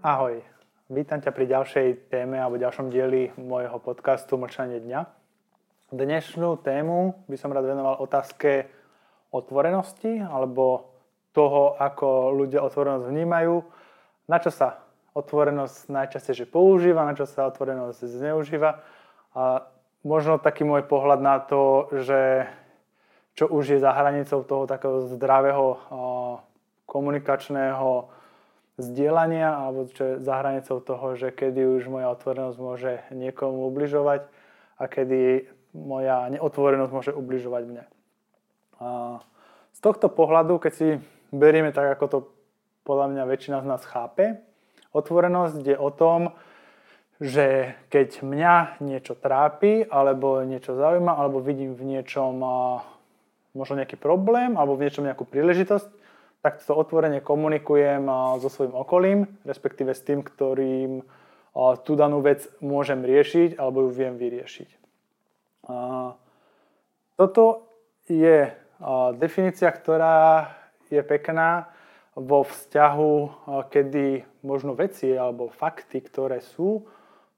Ahoj, vítam ťa pri ďalšej téme alebo ďalšom dieli môjho podcastu Mlčanie dňa. Dnešnú tému by som rád venoval otázke otvorenosti alebo toho, ako ľudia otvorenosť vnímajú, na čo sa otvorenosť najčastejšie používa, na čo sa otvorenosť zneužíva. A možno taký môj pohľad na to, že čo už je za hranicou toho takého zdravého komunikačného zdieľania alebo čo je za hranicou toho, že kedy už moja otvorenosť môže niekomu ubližovať a kedy moja neotvorenosť môže ubližovať mne. A z tohto pohľadu, keď si berieme tak, ako to podľa mňa väčšina z nás chápe, otvorenosť je o tom, že keď mňa niečo trápi, alebo niečo zaujíma, alebo vidím v niečom možno nejaký problém, alebo v niečom nejakú príležitosť, tak to otvorene komunikujem so svojím okolím, respektíve s tým, ktorým tú danú vec môžem riešiť alebo ju viem vyriešiť. Toto je definícia, ktorá je pekná vo vzťahu, kedy možno veci alebo fakty, ktoré sú,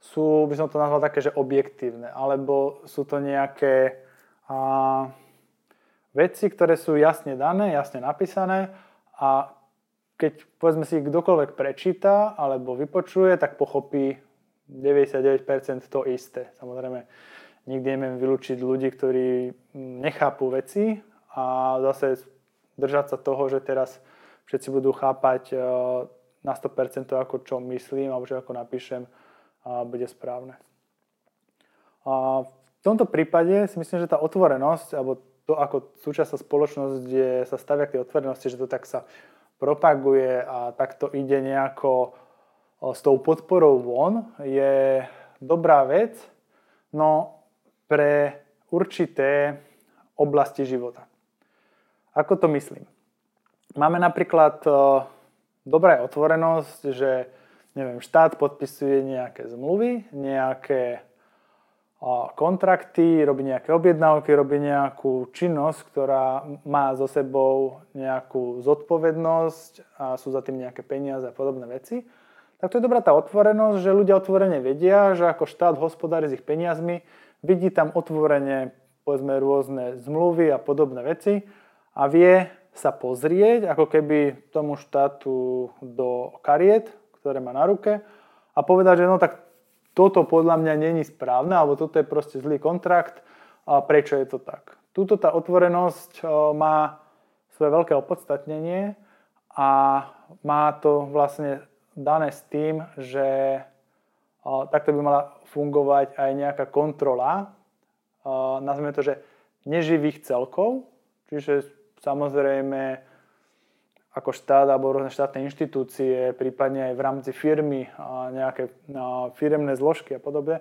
sú, by som to nazval také, že objektívne, alebo sú to nejaké a, veci, ktoré sú jasne dané, jasne napísané a keď povedzme si kdokoľvek prečíta alebo vypočuje, tak pochopí 99% to isté. Samozrejme, nikdy neviem vylúčiť ľudí, ktorí nechápu veci a zase držať sa toho, že teraz všetci budú chápať e, na 100% to, ako čo myslím alebo že ako napíšem, bude správne. A v tomto prípade si myslím, že tá otvorenosť alebo to, ako súčasná spoločnosť je, sa stavia k tej otvorenosti, že to tak sa propaguje a takto ide nejako s tou podporou von, je dobrá vec, no pre určité oblasti života. Ako to myslím? Máme napríklad dobrá otvorenosť, že neviem, štát podpisuje nejaké zmluvy, nejaké kontrakty, robí nejaké objednávky, robí nejakú činnosť, ktorá má so sebou nejakú zodpovednosť a sú za tým nejaké peniaze a podobné veci, tak to je dobrá tá otvorenosť, že ľudia otvorene vedia, že ako štát hospodári s ich peniazmi, vidí tam otvorene povedzme rôzne zmluvy a podobné veci a vie sa pozrieť ako keby tomu štátu do kariet, ktoré má na ruke a povedať, že no tak toto podľa mňa není správne, alebo toto je proste zlý kontrakt a prečo je to tak. Tuto tá otvorenosť má svoje veľké opodstatnenie a má to vlastne dané s tým, že takto by mala fungovať aj nejaká kontrola, nazvime to, že neživých celkov, čiže samozrejme ako štát alebo rôzne štátne inštitúcie, prípadne aj v rámci firmy a nejaké a firemné zložky a podobne.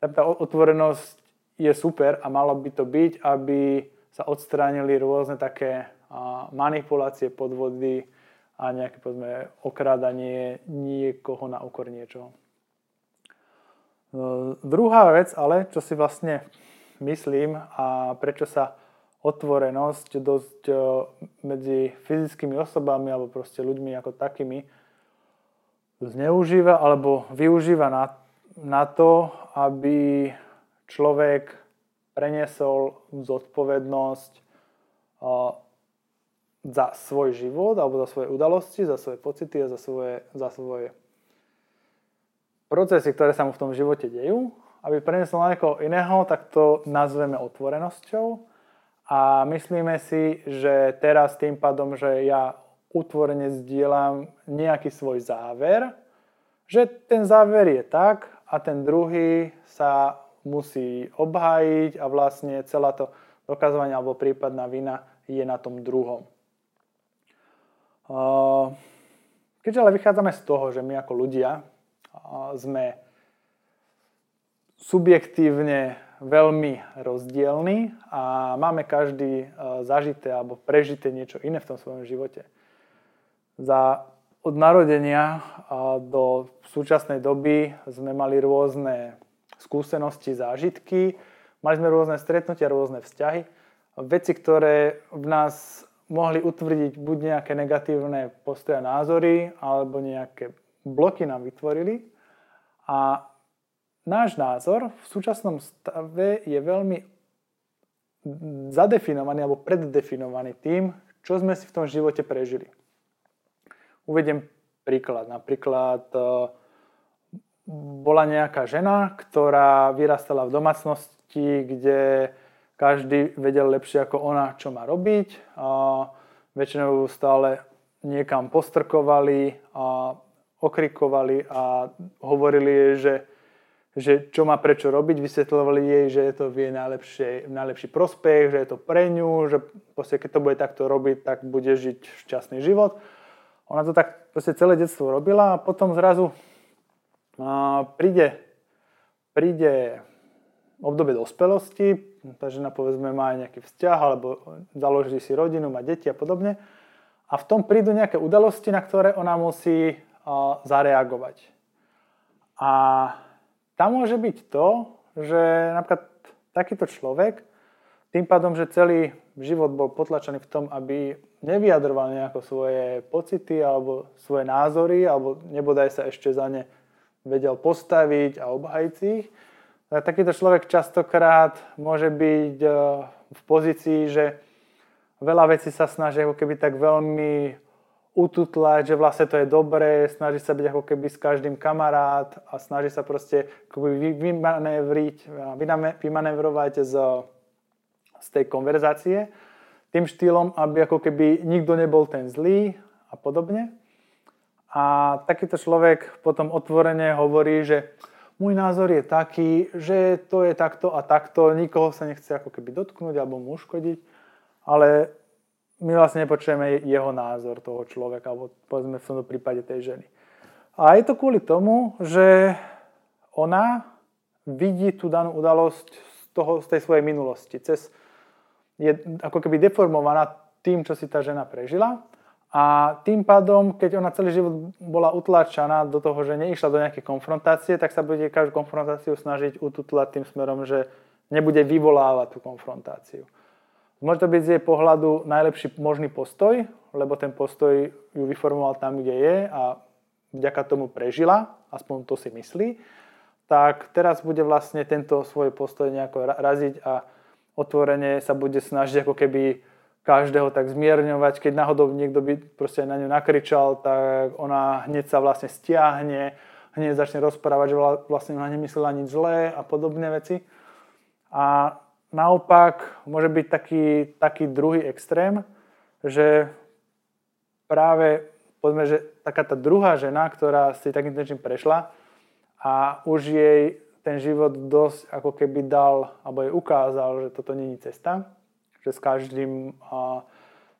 Tá otvorenosť je super a malo by to byť, aby sa odstránili rôzne také manipulácie, podvody a nejaké povedzme, okrádanie niekoho na úkor niečoho. No, druhá vec ale, čo si vlastne myslím a prečo sa otvorenosť dosť e, medzi fyzickými osobami alebo proste ľuďmi ako takými zneužíva alebo využíva na, na to, aby človek preniesol zodpovednosť e, za svoj život alebo za svoje udalosti, za svoje pocity a za svoje, za svoje procesy, ktoré sa mu v tom živote dejú, aby preniesol na niekoho iného, tak to nazveme otvorenosťou a myslíme si, že teraz tým pádom, že ja utvorene zdieľam nejaký svoj záver, že ten záver je tak a ten druhý sa musí obhájiť a vlastne celá to dokazovanie alebo prípadná vina je na tom druhom. Keďže ale vychádzame z toho, že my ako ľudia sme subjektívne veľmi rozdielny a máme každý e, zažité alebo prežité niečo iné v tom svojom živote. Za, od narodenia do súčasnej doby sme mali rôzne skúsenosti, zážitky, mali sme rôzne stretnutia, rôzne vzťahy, veci, ktoré v nás mohli utvrdiť buď nejaké negatívne postoje a názory, alebo nejaké bloky nám vytvorili a náš názor v súčasnom stave je veľmi zadefinovaný alebo preddefinovaný tým, čo sme si v tom živote prežili. Uvediem príklad. Napríklad e, bola nejaká žena, ktorá vyrastala v domácnosti, kde každý vedel lepšie ako ona, čo má robiť. A väčšinou stále niekam postrkovali a okrikovali a hovorili jej, že, že čo má prečo robiť, vysvetľovali jej, že to v najlepší prospech, že je to pre ňu, že keď to bude takto robiť, tak bude žiť šťastný život. Ona to tak proste celé detstvo robila a potom zrazu a, príde, príde obdobie dospelosti, tá žena povedzme má nejaký vzťah alebo založí si rodinu, má deti a podobne. A v tom prídu nejaké udalosti, na ktoré ona musí a, zareagovať. A tam môže byť to, že napríklad takýto človek tým pádom, že celý život bol potlačený v tom, aby nevyjadroval nejako svoje pocity alebo svoje názory, alebo nebodaj sa ešte za ne vedel postaviť a obhajiť ich, tak takýto človek častokrát môže byť e, v pozícii, že veľa vecí sa snaží ako keby tak veľmi ututlať, že vlastne to je dobré, snaží sa byť ako keby s každým kamarát a snaží sa proste vymanevriť, vymanevrovať z z tej konverzácie tým štýlom, aby ako keby nikto nebol ten zlý a podobne. A takýto človek potom otvorene hovorí, že môj názor je taký, že to je takto a takto, nikoho sa nechce ako keby dotknúť alebo mu uškodiť, ale my vlastne nepočujeme jeho názor toho človeka, alebo povedzme v tomto prípade tej ženy. A je to kvôli tomu, že ona vidí tú danú udalosť z, toho, z tej svojej minulosti, cez je ako keby deformovaná tým, čo si tá žena prežila. A tým pádom, keď ona celý život bola utlačaná do toho, že neišla do nejakej konfrontácie, tak sa bude každú konfrontáciu snažiť ututlať tým smerom, že nebude vyvolávať tú konfrontáciu. Môže to byť z jej pohľadu najlepší možný postoj, lebo ten postoj ju vyformoval tam, kde je a vďaka tomu prežila, aspoň to si myslí, tak teraz bude vlastne tento svoj postoj nejako raziť a otvorene sa bude snažiť ako keby každého tak zmierňovať. Keď náhodou niekto by proste na ňu nakričal, tak ona hneď sa vlastne stiahne, hneď začne rozprávať, že vlastne ona nemyslela nič zlé a podobné veci. A naopak môže byť taký, taký druhý extrém, že práve povedzme, že taká tá druhá žena, ktorá si takým niečím prešla a už jej ten život dosť ako keby dal, alebo jej ukázal, že toto není cesta, že s každým a,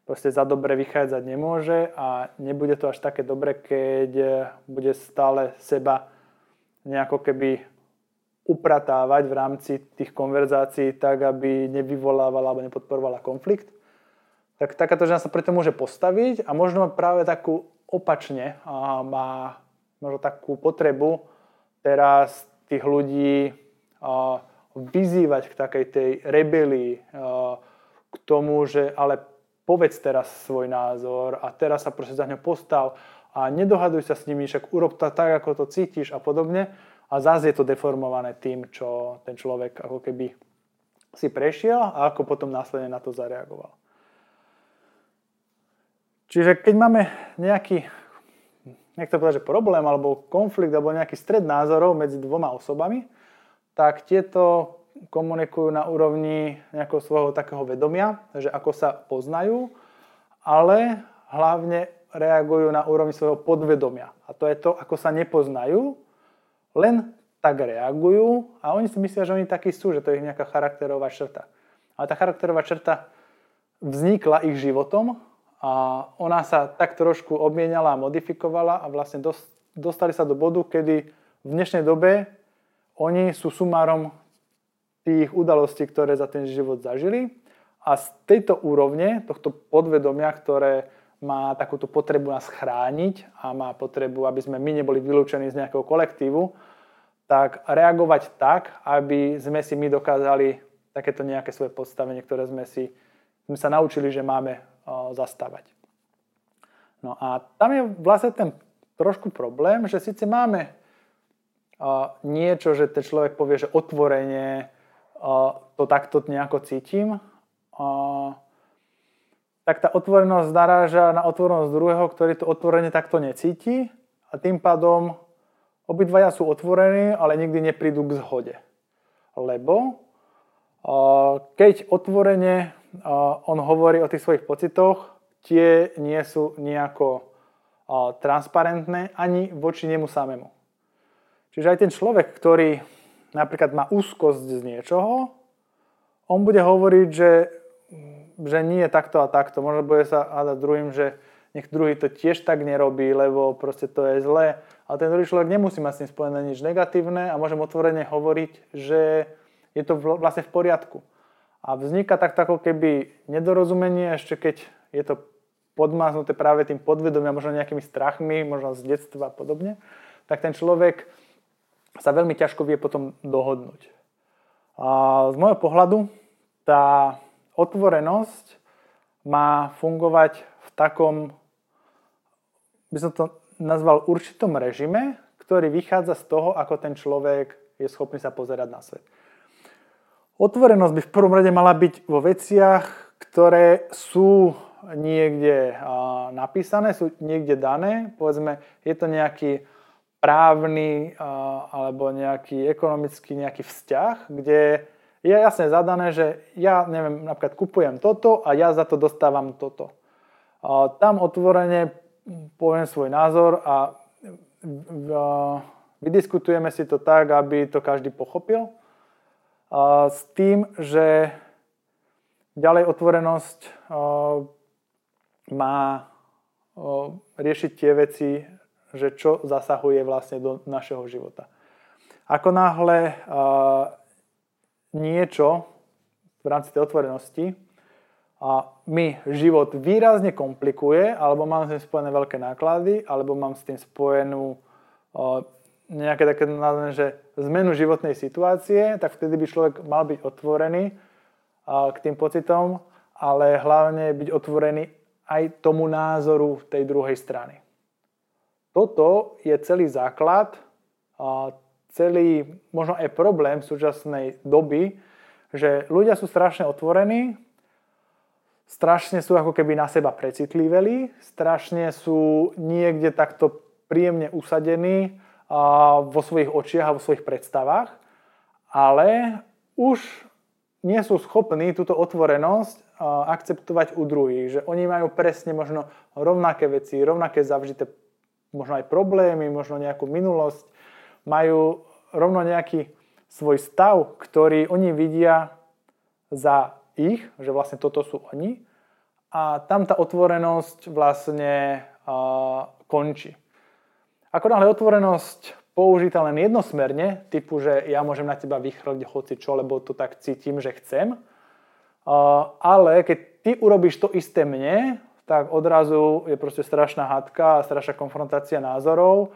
proste za dobre vychádzať nemôže a nebude to až také dobre, keď bude stále seba nejako keby upratávať v rámci tých konverzácií tak, aby nevyvolávala alebo nepodporovala konflikt. Tak takáto žena sa preto môže postaviť a možno práve takú opačne a má možno takú potrebu teraz tých ľudí vyzývať k takej tej rebelii, k tomu, že ale povedz teraz svoj názor a teraz sa proste za ňo postav a nedohaduj sa s nimi, však urob to tak, ako to cítiš a podobne. A zase je to deformované tým, čo ten človek ako keby si prešiel a ako potom následne na to zareagoval. Čiže keď máme nejaký nechcem povedať, že problém alebo konflikt alebo nejaký stred názorov medzi dvoma osobami, tak tieto komunikujú na úrovni nejakého svojho takého vedomia, že ako sa poznajú, ale hlavne reagujú na úrovni svojho podvedomia. A to je to, ako sa nepoznajú, len tak reagujú a oni si myslia, že oni takí sú, že to je ich nejaká charakterová črta. Ale tá charakterová črta vznikla ich životom a ona sa tak trošku obmienala a modifikovala a vlastne dostali sa do bodu, kedy v dnešnej dobe oni sú sumárom tých udalostí, ktoré za ten život zažili a z tejto úrovne, tohto podvedomia, ktoré má takúto potrebu nás chrániť a má potrebu, aby sme my neboli vylúčení z nejakého kolektívu, tak reagovať tak, aby sme si my dokázali takéto nejaké svoje podstavenie, ktoré sme si sme sa naučili, že máme zastávať. No a tam je vlastne ten trošku problém, že síce máme uh, niečo, že ten človek povie, že otvorenie uh, to takto nejako cítim, uh, tak tá otvorenosť naráža na otvorenosť druhého, ktorý to otvorenie takto necíti a tým pádom obidvaja sú otvorení, ale nikdy neprídu k zhode. Lebo keď otvorene on hovorí o tých svojich pocitoch, tie nie sú nejako transparentné ani voči nemu samému. Čiže aj ten človek, ktorý napríklad má úzkosť z niečoho, on bude hovoriť, že, že nie takto a takto. Možno bude sa hádať druhým, že nech druhý to tiež tak nerobí, lebo proste to je zlé. Ale ten druhý človek nemusí mať s tým spojené nič negatívne a môžem otvorene hovoriť, že je to vlastne v poriadku. A vzniká tak ako keby nedorozumenie, ešte keď je to podmáznuté práve tým podvedomia, možno nejakými strachmi, možno z detstva a podobne, tak ten človek sa veľmi ťažko vie potom dohodnúť. A z môjho pohľadu tá otvorenosť má fungovať v takom, by som to nazval určitom režime, ktorý vychádza z toho, ako ten človek je schopný sa pozerať na svet. Otvorenosť by v prvom rade mala byť vo veciach, ktoré sú niekde napísané, sú niekde dané. Povedzme, je to nejaký právny alebo nejaký ekonomický nejaký vzťah, kde je jasne zadané, že ja neviem, napríklad kupujem toto a ja za to dostávam toto. Tam otvorene poviem svoj názor a vydiskutujeme si to tak, aby to každý pochopil s tým, že ďalej otvorenosť má riešiť tie veci, že čo zasahuje vlastne do našeho života. Ako náhle niečo v rámci tej otvorenosti a mi život výrazne komplikuje, alebo mám s tým spojené veľké náklady, alebo mám s tým spojenú nejaké také že zmenu životnej situácie, tak vtedy by človek mal byť otvorený k tým pocitom, ale hlavne byť otvorený aj tomu názoru tej druhej strany. Toto je celý základ, celý možno aj problém súčasnej doby, že ľudia sú strašne otvorení, strašne sú ako keby na seba precitliveli, strašne sú niekde takto príjemne usadení vo svojich očiach a vo svojich predstavách, ale už nie sú schopní túto otvorenosť akceptovať u druhých. Že oni majú presne možno rovnaké veci, rovnaké zavžité možno aj problémy, možno nejakú minulosť, majú rovno nejaký svoj stav, ktorý oni vidia za ich, že vlastne toto sú oni a tam tá otvorenosť vlastne uh, končí. Ako náhle otvorenosť použíta len jednosmerne, typu, že ja môžem na teba vychrliť hoci čo, lebo to tak cítim, že chcem, ale keď ty urobíš to isté mne, tak odrazu je proste strašná hádka a strašná konfrontácia názorov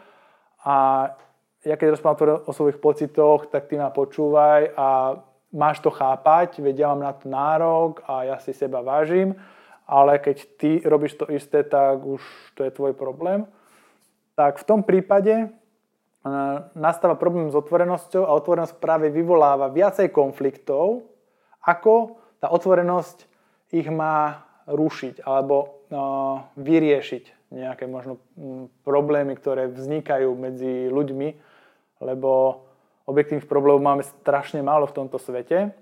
a ja keď rozprávam o svojich pocitoch, tak ty ma počúvaj a máš to chápať, veď ja mám na to nárok a ja si seba vážim, ale keď ty robíš to isté, tak už to je tvoj problém. Tak v tom prípade e, nastáva problém s otvorenosťou a otvorenosť práve vyvoláva viacej konfliktov, ako tá otvorenosť ich má rušiť alebo e, vyriešiť nejaké možno problémy, ktoré vznikajú medzi ľuďmi, lebo objektívnych problémov máme strašne málo v tomto svete.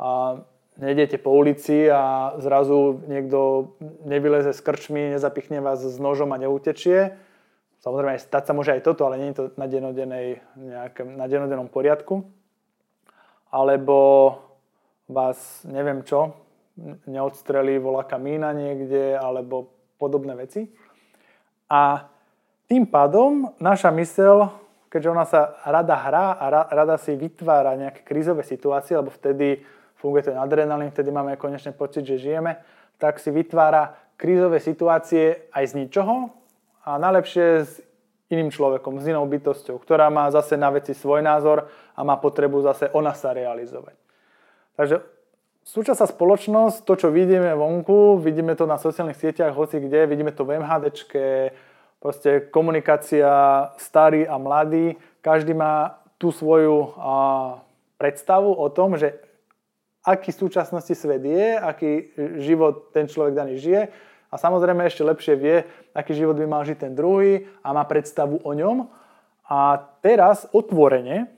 A nejdete po ulici a zrazu niekto nevyleze s krčmi, nezapichne vás s nožom a neutečie Samozrejme, stať sa môže aj toto, ale nie je to na, nejakém, na denodennom poriadku. Alebo vás, neviem čo, neodstrelí voľaká mína niekde, alebo podobné veci. A tým pádom naša mysel, keďže ona sa rada hrá a rada si vytvára nejaké krízové situácie, lebo vtedy funguje ten adrenalín, vtedy máme konečne pocit, že žijeme, tak si vytvára krízové situácie aj z ničoho, a najlepšie s iným človekom, s inou bytosťou, ktorá má zase na veci svoj názor a má potrebu zase ona sa realizovať. Takže súčasná spoločnosť, to čo vidíme vonku, vidíme to na sociálnych sieťach, hoci kde, vidíme to v MHDčke, Proste komunikácia starý a mladý, každý má tú svoju a, predstavu o tom, že aký v súčasnosti svet je, aký život ten človek daný žije. A samozrejme ešte lepšie vie, aký život by mal žiť ten druhý a má predstavu o ňom. A teraz otvorene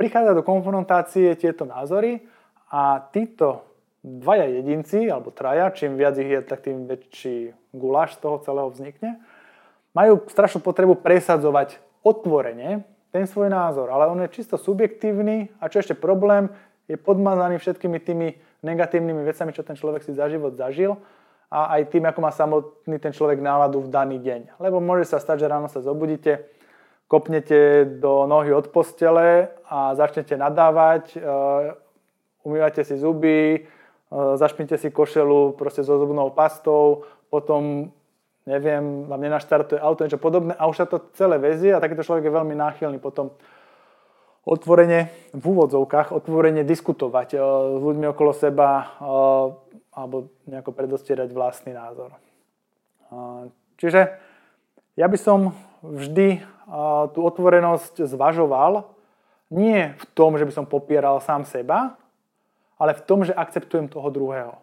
prichádza do konfrontácie tieto názory a títo dvaja jedinci, alebo traja, čím viac ich je, tak tým väčší guláš z toho celého vznikne, majú strašnú potrebu presadzovať otvorene ten svoj názor, ale on je čisto subjektívny a čo ešte problém, je podmazaný všetkými tými negatívnymi vecami, čo ten človek si za život zažil a aj tým, ako má samotný ten človek náladu v daný deň. Lebo môže sa stať, že ráno sa zobudíte, kopnete do nohy od postele a začnete nadávať, e, umývate si zuby, e, zašpinte si košelu proste so zubnou pastou, potom neviem, vám nenaštartuje auto, niečo podobné a už sa to celé vezie a takýto človek je veľmi náchylný potom otvorene, v úvodzovkách, otvorene diskutovať uh, s ľuďmi okolo seba uh, alebo nejako predostierať vlastný názor. Uh, čiže ja by som vždy tú otvorenosť zvažoval nie v tom, že by som popieral sám seba, ale v tom, že akceptujem toho druhého.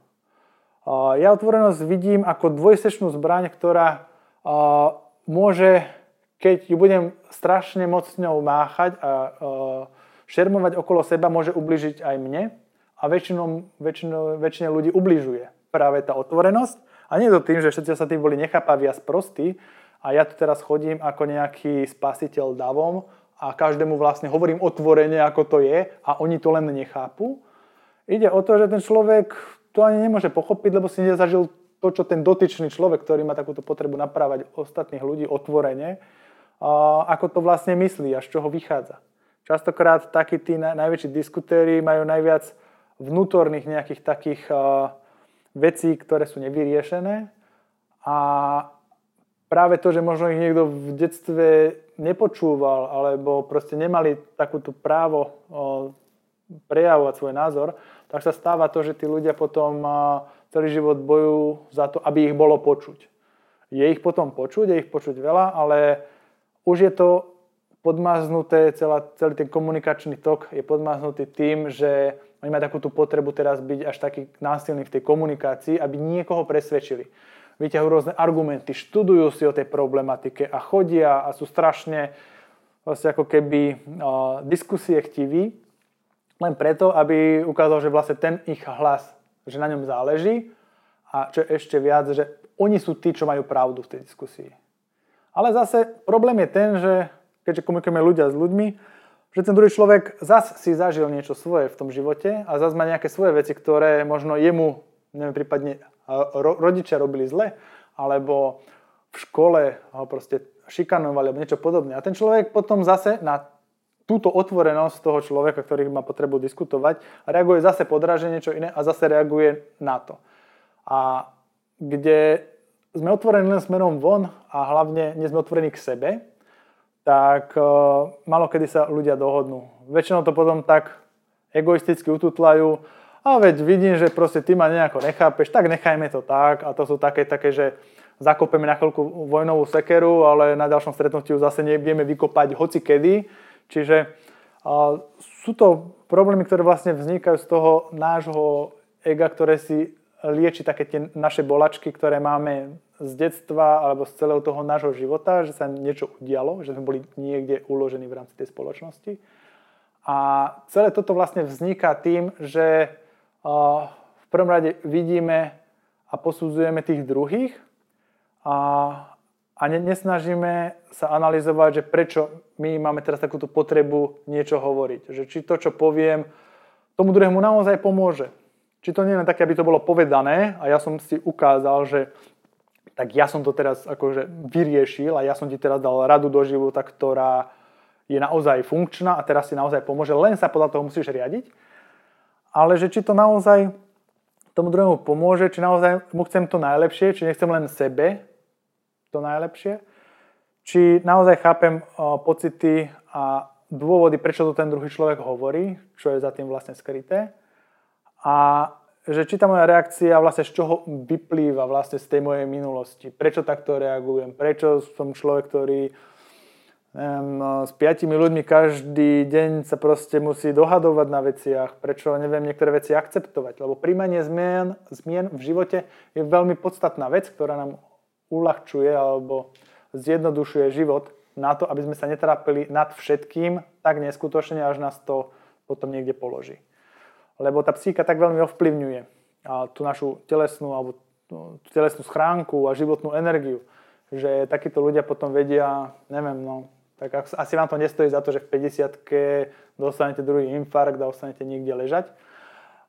Ja otvorenosť vidím ako dvojsečnú zbraň, ktorá môže, keď ju budem strašne mocnou máchať a šermovať okolo seba, môže ubližiť aj mne a väčšinou, väčšinou, väčšine ľudí ubližuje práve tá otvorenosť. A nie to tým, že všetci sa tým boli nechápaví a sprostí a ja tu teraz chodím ako nejaký spasiteľ davom a každému vlastne hovorím otvorene, ako to je a oni to len nechápu. Ide o to, že ten človek to ani nemôže pochopiť, lebo si nezažil to, čo ten dotyčný človek, ktorý má takúto potrebu naprávať ostatných ľudí otvorene, ako to vlastne myslí a z čoho vychádza. Častokrát takí tí najväčší diskutéri majú najviac vnútorných nejakých takých vecí, ktoré sú nevyriešené a práve to, že možno ich niekto v detstve nepočúval alebo proste nemali takúto právo prejavovať svoj názor, tak sa stáva to, že tí ľudia potom celý život bojujú za to, aby ich bolo počuť. Je ich potom počuť, je ich počuť veľa, ale už je to podmaznuté, celá, celý ten komunikačný tok je podmaznutý tým, že oni majú takú tú potrebu teraz byť až taký násilný v tej komunikácii, aby niekoho presvedčili. Vyťahujú rôzne argumenty, študujú si o tej problematike a chodia a sú strašne vlastne ako keby uh, diskusie chtiví len preto, aby ukázal, že vlastne ten ich hlas, že na ňom záleží a čo ešte viac, že oni sú tí, čo majú pravdu v tej diskusii. Ale zase problém je ten, že keďže komunikujeme ľudia s ľuďmi, že ten druhý človek zas si zažil niečo svoje v tom živote a zas má nejaké svoje veci, ktoré možno jemu, neviem, prípadne ro- rodičia robili zle, alebo v škole ho proste šikanovali, alebo niečo podobné. A ten človek potom zase na túto otvorenosť toho človeka, ktorý má potrebu diskutovať, reaguje zase podraženie niečo iné a zase reaguje na to. A kde sme otvorení len smerom von a hlavne nie sme otvorení k sebe, tak uh, malo kedy sa ľudia dohodnú. Väčšinou to potom tak egoisticky ututlajú, a veď vidím, že proste ty ma nejako nechápeš, tak nechajme to tak. A to sú také, také že zakopeme na chvíľku vojnovú sekeru, ale na ďalšom stretnutí zase nevieme vykopať hoci kedy Čiže sú to problémy, ktoré vlastne vznikajú z toho nášho ega, ktoré si lieči také tie naše bolačky, ktoré máme z detstva alebo z celého toho nášho života, že sa niečo udialo, že sme boli niekde uložení v rámci tej spoločnosti. A celé toto vlastne vzniká tým, že v prvom rade vidíme a posudzujeme tých druhých a nesnažíme sa analyzovať, že prečo my máme teraz takúto potrebu niečo hovoriť. Že či to, čo poviem, tomu druhému naozaj pomôže. Či to nie je také, aby to bolo povedané a ja som si ukázal, že tak ja som to teraz akože vyriešil a ja som ti teraz dal radu do života, ktorá je naozaj funkčná a teraz si naozaj pomôže, len sa podľa toho musíš riadiť. Ale že či to naozaj tomu druhému pomôže, či naozaj mu chcem to najlepšie, či nechcem len sebe to najlepšie. Či naozaj chápem pocity a dôvody, prečo to ten druhý človek hovorí, čo je za tým vlastne skryté. A že či tá moja reakcia vlastne z čoho vyplýva vlastne z tej mojej minulosti. Prečo takto reagujem? Prečo som človek, ktorý no, s piatimi ľuďmi každý deň sa proste musí dohadovať na veciach, prečo neviem niektoré veci akceptovať. Lebo príjmanie zmien, zmien v živote je veľmi podstatná vec, ktorá nám uľahčuje alebo zjednodušuje život na to, aby sme sa netrápili nad všetkým tak neskutočne, až nás to potom niekde položí. Lebo tá psychika tak veľmi ovplyvňuje tú našu telesnú alebo tú telesnú schránku a životnú energiu, že takíto ľudia potom vedia, neviem, no, tak asi vám to nestojí za to, že v 50 dostanete druhý infarkt a ostanete niekde ležať,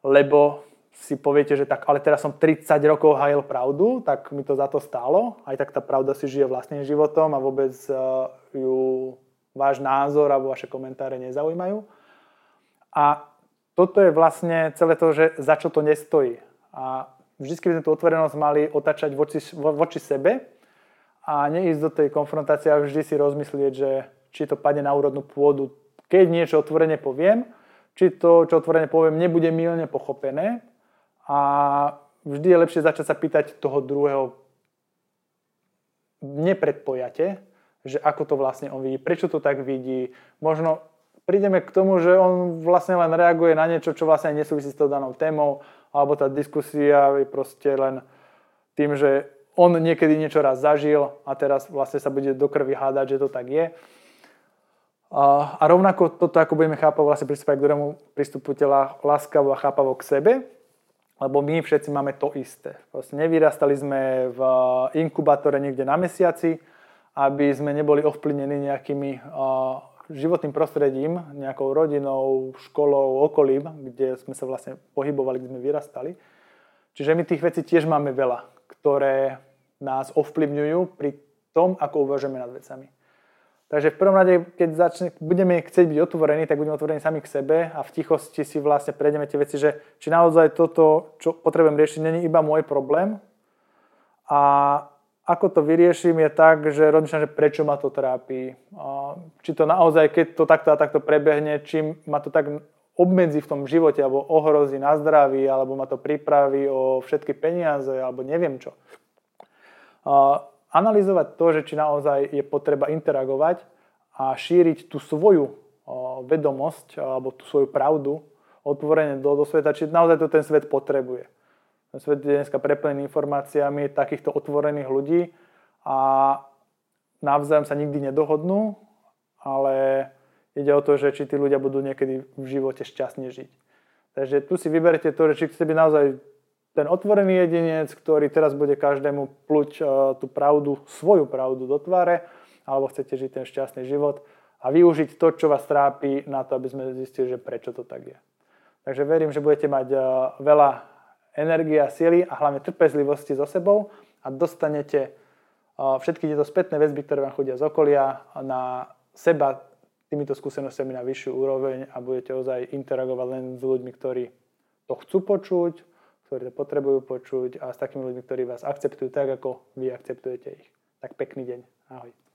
lebo si poviete, že tak, ale teraz som 30 rokov hajil pravdu, tak mi to za to stálo. Aj tak tá pravda si žije vlastným životom a vôbec uh, ju váš názor alebo vaše komentáre nezaujímajú. A toto je vlastne celé to, že za čo to nestojí. A vždy by sme tú otvorenosť mali otačať voči, voči sebe a neísť do tej konfrontácie a vždy si rozmyslieť, že či to padne na úrodnú pôdu, keď niečo otvorene poviem, či to, čo otvorene poviem, nebude milne pochopené a vždy je lepšie začať sa pýtať toho druhého nepredpojate, že ako to vlastne on vidí, prečo to tak vidí, možno prídeme k tomu, že on vlastne len reaguje na niečo, čo vlastne nesúvisí s tou danou témou, alebo tá diskusia je proste len tým, že on niekedy niečo raz zažil a teraz vlastne sa bude do krvi hádať, že to tak je. A, rovnako toto, ako budeme chápať, vlastne pristúpať k druhému pristupujte láskavo a chápavo k sebe, lebo my všetci máme to isté. Proste nevyrastali sme v inkubátore niekde na mesiaci, aby sme neboli ovplyvnení nejakými životným prostredím, nejakou rodinou, školou, okolím, kde sme sa vlastne pohybovali, kde sme vyrastali. Čiže my tých vecí tiež máme veľa, ktoré nás ovplyvňujú pri tom, ako uvažujeme nad vecami. Takže v prvom rade, keď začne, budeme chcieť byť otvorení, tak budeme otvorení sami k sebe a v tichosti si vlastne prejdeme tie veci, že či naozaj toto, čo potrebujem riešiť, není iba môj problém a ako to vyrieším je tak, že rozmýšľam, že prečo ma to trápi. Či to naozaj, keď to takto a takto prebehne, či ma to tak obmedzí v tom živote, alebo ohrozí na zdraví, alebo ma to pripraví o všetky peniaze, alebo neviem čo. Analyzovať to, že či naozaj je potreba interagovať a šíriť tú svoju vedomosť, alebo tú svoju pravdu otvorene do, do sveta, či naozaj to ten svet potrebuje. Ten svet je dneska preplnený informáciami takýchto otvorených ľudí a navzájom sa nikdy nedohodnú, ale ide o to, že či tí ľudia budú niekedy v živote šťastne žiť. Takže tu si vyberte to, že či chcete byť naozaj ten otvorený jedinec, ktorý teraz bude každému pluť uh, tú pravdu, svoju pravdu do tváre, alebo chcete žiť ten šťastný život a využiť to, čo vás trápi na to, aby sme zistili, že prečo to tak je. Takže verím, že budete mať uh, veľa energia, sily a hlavne trpezlivosti so sebou a dostanete všetky tieto spätné väzby, ktoré vám chodia z okolia na seba týmito skúsenostiami na vyššiu úroveň a budete ozaj interagovať len s ľuďmi, ktorí to chcú počuť, ktorí to potrebujú počuť a s takými ľuďmi, ktorí vás akceptujú tak, ako vy akceptujete ich. Tak pekný deň. Ahoj.